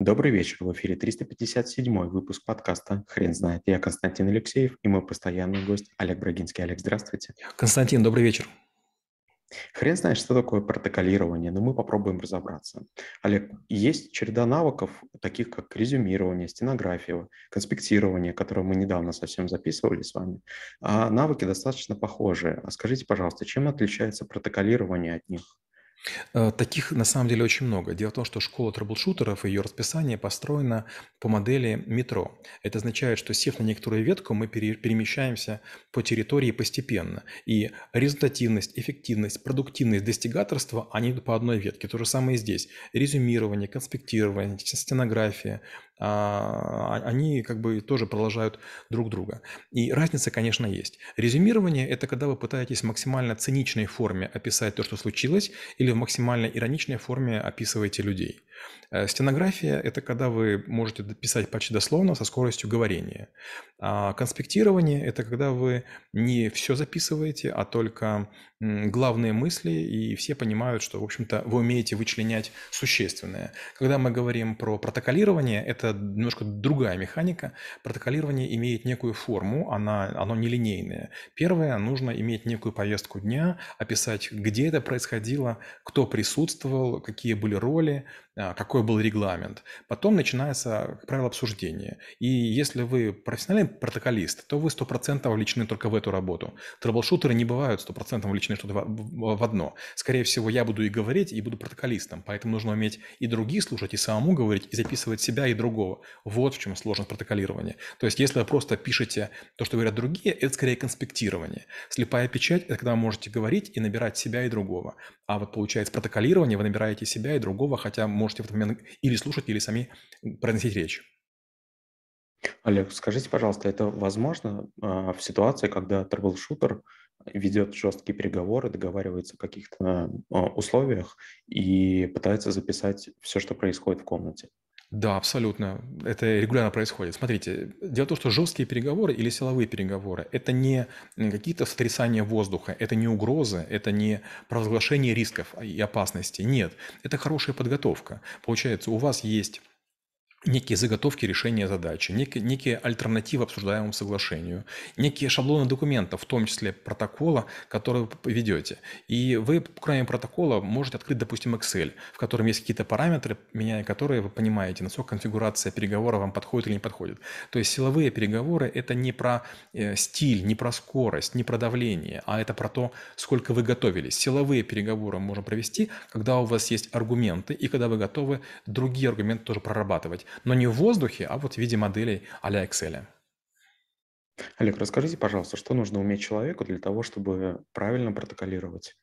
Добрый вечер. В эфире 357 выпуск подкаста «Хрен знает». Я Константин Алексеев и мой постоянный гость Олег Брагинский. Олег, здравствуйте. Константин, добрый вечер. Хрен знает, что такое протоколирование, но мы попробуем разобраться. Олег, есть череда навыков, таких как резюмирование, стенография, конспектирование, которые мы недавно совсем записывали с вами. А навыки достаточно похожие. А скажите, пожалуйста, чем отличается протоколирование от них? Э, таких на самом деле очень много. Дело в том, что школа трэблшутеров и ее расписание построено по модели метро. Это означает, что сев на некоторую ветку, мы перемещаемся по территории постепенно. И результативность, эффективность, продуктивность, достигаторство, они по одной ветке. То же самое и здесь. Резюмирование, конспектирование, стенография, они как бы тоже продолжают друг друга. И разница, конечно, есть. Резюмирование – это когда вы пытаетесь в максимально циничной форме описать то, что случилось, или в максимально ироничной форме описываете людей. Э, стенография – это когда вы можете писать почти дословно со скоростью говорения. А конспектирование – это когда вы не все записываете, а только главные мысли, и все понимают, что, в общем-то, вы умеете вычленять существенное. Когда мы говорим про протоколирование, это немножко другая механика. Протоколирование имеет некую форму, она, оно нелинейное. Первое, нужно иметь некую повестку дня, описать, где это происходило, кто присутствовал, какие были роли, а, какой был регламент. Потом начинается, как правило, обсуждение. И если вы профессиональный протоколист, то вы 100% вовлечены только в эту работу. Трэблшутеры не бывают 100% вовлечены что-то в одно. Скорее всего, я буду и говорить, и буду протоколистом. Поэтому нужно уметь и другие слушать, и самому говорить, и записывать себя и другого. Вот в чем сложность протоколирования. То есть, если вы просто пишете то, что говорят другие, это скорее конспектирование. Слепая печать – это когда вы можете говорить и набирать себя и другого. А вот получается протоколирование, вы набираете себя и другого, хотя можете в этот момент или слушать, или сами произносить речь. Олег, скажите, пожалуйста, это возможно а, в ситуации, когда troubleshooter ведет жесткие переговоры, договаривается о каких-то а, условиях и пытается записать все, что происходит в комнате? Да, абсолютно. Это регулярно происходит. Смотрите, дело в том, что жесткие переговоры или силовые переговоры– это не какие-то сотрясания воздуха, это не угрозы, это не провозглашение рисков и опасностей. Нет, это хорошая подготовка. Получается, у вас есть некие заготовки решения задачи, некие, некие альтернативы обсуждаемому соглашению, некие шаблоны документов, в том числе протокола, который вы ведете. И вы, кроме протокола, можете открыть, допустим, Excel, в котором есть какие-то параметры, меняя которые вы понимаете, насколько конфигурация переговора вам подходит или не подходит. То есть силовые переговоры – это не про э, стиль, не про скорость, не про давление, а это про то, сколько вы готовились. Силовые переговоры можно провести, когда у вас есть аргументы и когда вы готовы другие аргументы тоже прорабатывать но не в воздухе, а вот в виде моделей а-ля Excel. Олег, расскажите, пожалуйста, что нужно уметь человеку для того, чтобы правильно протоколировать?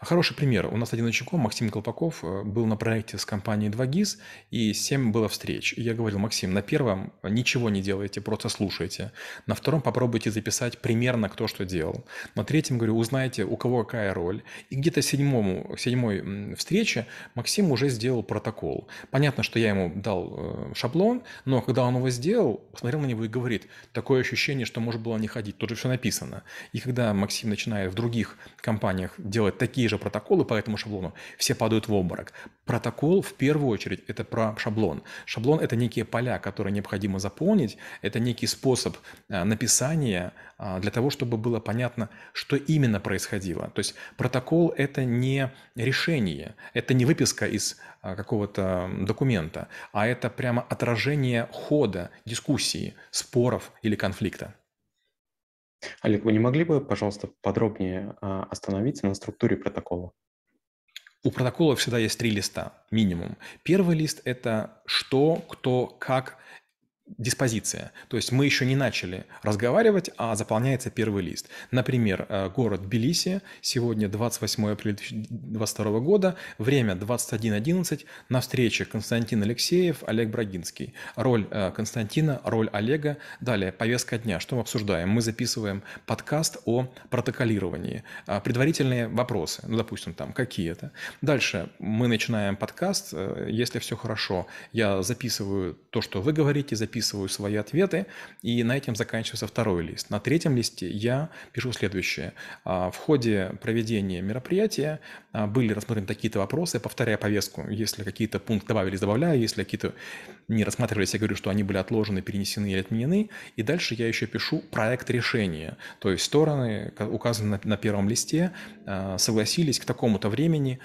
Хороший пример. У нас один учеником, Максим Колпаков, э, был на проекте с компанией 2GIS, и 7 было встреч. И я говорил, Максим, на первом ничего не делайте, просто слушайте. На втором попробуйте записать примерно, кто что делал. На третьем, говорю, узнайте, у кого какая роль. И где-то седьмому, седьмой встрече Максим уже сделал протокол. Понятно, что я ему дал э, шаблон, но когда он его сделал, посмотрел на него и говорит, такое ощущение, что можно было не ходить, тут же все написано. И когда Максим начинает в других компаниях делать такие же протоколы по этому шаблону, все падают в обморок. Протокол в первую очередь это про шаблон. Шаблон это некие поля, которые необходимо заполнить, это некий способ а, написания а, для того, чтобы было понятно, что именно происходило. То есть протокол это не решение, это не выписка из а, какого-то документа, а это прямо отражение хода дискуссии, споров или конфликта. Олег, вы не могли бы, пожалуйста, подробнее а, остановиться на структуре протокола? У протокола всегда есть три листа, минимум. Первый лист – это что, кто, как диспозиция. То есть мы еще не начали разговаривать, а заполняется первый лист. Например, э, город Тбилиси, сегодня 28 апреля 2022 года, время 21.11, на встрече Константин Алексеев, Олег Брагинский. Роль э, Константина, роль Олега. Далее, повестка дня. Что мы обсуждаем? Мы записываем подкаст о протоколировании. А, предварительные вопросы, ну, допустим, там какие-то. Дальше мы начинаем подкаст. Э, если все хорошо, я записываю то, что вы говорите, записываю записываю свои ответы, и на этом заканчивается второй лист. На третьем листе я пишу следующее. А, в ходе проведения мероприятия а, были рассмотрены такие-то вопросы, повторяя повестку. Если какие-то пункты добавились, добавляю. Если какие-то не рассматривались, я говорю, что они были отложены, перенесены или отменены. И дальше я еще пишу проект решения. То есть стороны, указаны на первом листе, а, согласились к такому-то времени,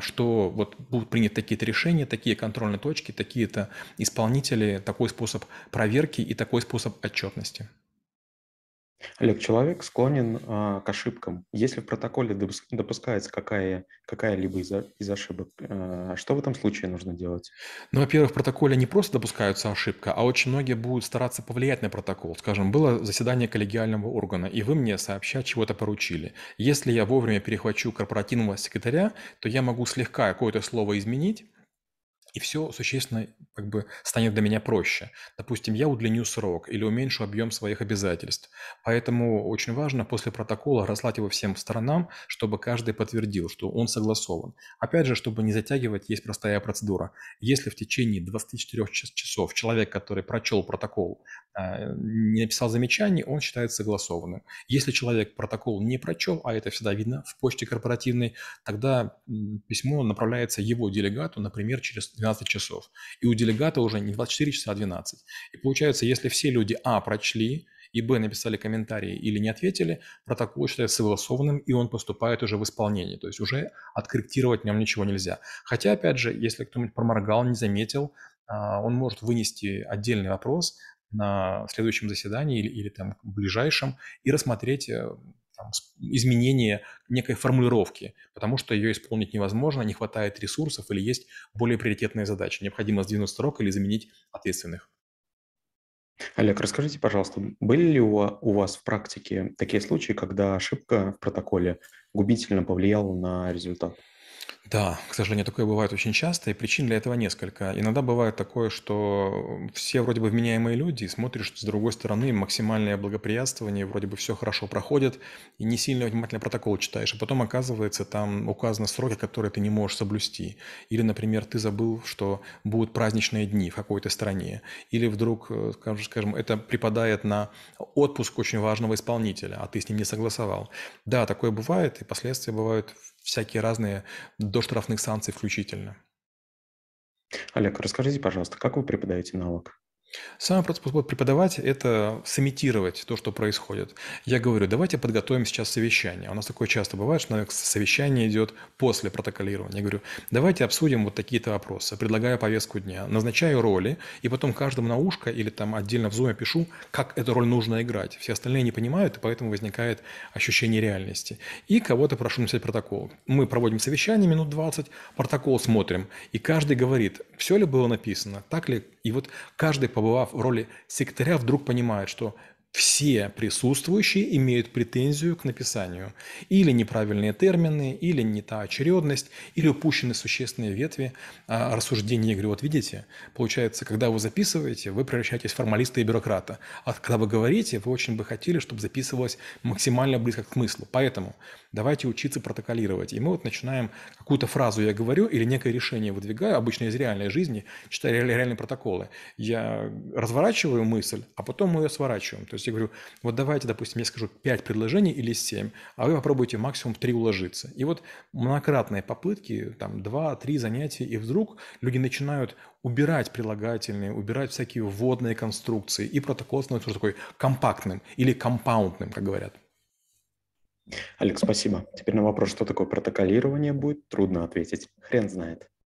что вот будут приняты такие-то решения, такие контрольные точки, такие-то исполнители, такой способ проверки и такой способ отчетности. Олег, человек склонен а, к ошибкам. Если в протоколе допускается какая, какая-либо из, из ошибок, а, что в этом случае нужно делать? Ну, во-первых, в протоколе не просто допускаются ошибка, а очень многие будут стараться повлиять на протокол. Скажем, было заседание коллегиального органа, и вы мне сообщать чего-то поручили. Если я вовремя перехвачу корпоративного секретаря, то я могу слегка какое-то слово изменить, и все существенно как бы станет для меня проще. Допустим, я удлиню срок или уменьшу объем своих обязательств. Поэтому очень важно после протокола разслать его всем сторонам, чтобы каждый подтвердил, что он согласован. Опять же, чтобы не затягивать, есть простая процедура. Если в течение 24 часов человек, который прочел протокол, а, не написал замечаний, он считается согласованным. Если человек протокол не прочел, а это всегда видно в почте корпоративной, тогда письмо направляется его делегату, например, через 12 часов. И у делегата уже не 24 часа, а 12. И получается, если все люди А прочли, и Б написали комментарии или не ответили, протокол считается согласованным, и он поступает уже в исполнение. То есть уже откорректировать в нем ничего нельзя. Хотя, опять же, если кто-нибудь проморгал, не заметил, а, он может вынести отдельный вопрос на следующем заседании или, или там ближайшем и рассмотреть э, там, изменение некой формулировки, потому что ее исполнить невозможно, не хватает ресурсов или есть более приоритетные задачи. Необходимо сдвинуть срок или заменить ответственных. Олег, расскажите, пожалуйста, были ли у вас в практике такие случаи, когда ошибка в протоколе губительно повлияла на результат? Да, к сожалению, такое бывает очень часто, и причин для этого несколько. Иногда бывает такое, что все вроде бы вменяемые люди, и смотришь с другой стороны максимальное благоприятствование, вроде бы все хорошо проходит, и не сильно внимательно протокол читаешь, а потом оказывается там указаны сроки, которые ты не можешь соблюсти. Или, например, ты забыл, что будут праздничные дни в какой-то стране, или вдруг, э, скажем, это припадает на отпуск очень важного исполнителя, а ты с ним не согласовал. Да, такое бывает, и последствия бывают всякие разные, до штрафных санкций включительно. Олег, расскажите, пожалуйста, как вы преподаете навык? Самый простой способ преподавать– это сымитировать то, что происходит. Я говорю, давайте подготовим сейчас совещание. У нас такое часто бывает, что совещание идет после протоколирования. Я говорю, давайте обсудим вот такие-то вопросы. Предлагаю повестку дня, назначаю роли, и потом каждому на ушко или там отдельно в зуме пишу, как эту роль нужно играть. Все остальные не понимают, и поэтому возникает ощущение реальности. И кого-то прошу написать протокол. Мы проводим совещание минут 20, протокол смотрим, и каждый говорит, все ли было написано, так ли. И вот каждый побывав в роли секретаря, вдруг понимает, что все присутствующие имеют претензию к написанию. Или неправильные термины, или не та очередность, или упущены существенные ветви а, рассуждений. Я говорю, вот видите, получается, когда вы записываете, вы превращаетесь в формалиста и бюрократа. А когда вы говорите, вы очень бы хотели, чтобы записывалось максимально близко к смыслу. Поэтому давайте учиться протоколировать. И мы вот начинаем какую-то фразу я говорю или некое решение выдвигаю, обычно из реальной жизни, читая реальные протоколы. Я разворачиваю мысль, а потом мы ее сворачиваем. То есть я говорю, вот давайте, допустим, я скажу 5 предложений или 7, а вы попробуйте максимум 3 уложиться. И вот многократные попытки, там 2-3 занятия, и вдруг люди начинают убирать прилагательные, убирать всякие вводные конструкции, и протокол становится такой компактным или компаундным, как говорят. Олег, спасибо. Теперь на вопрос, что такое протоколирование, будет трудно ответить. Хрен знает.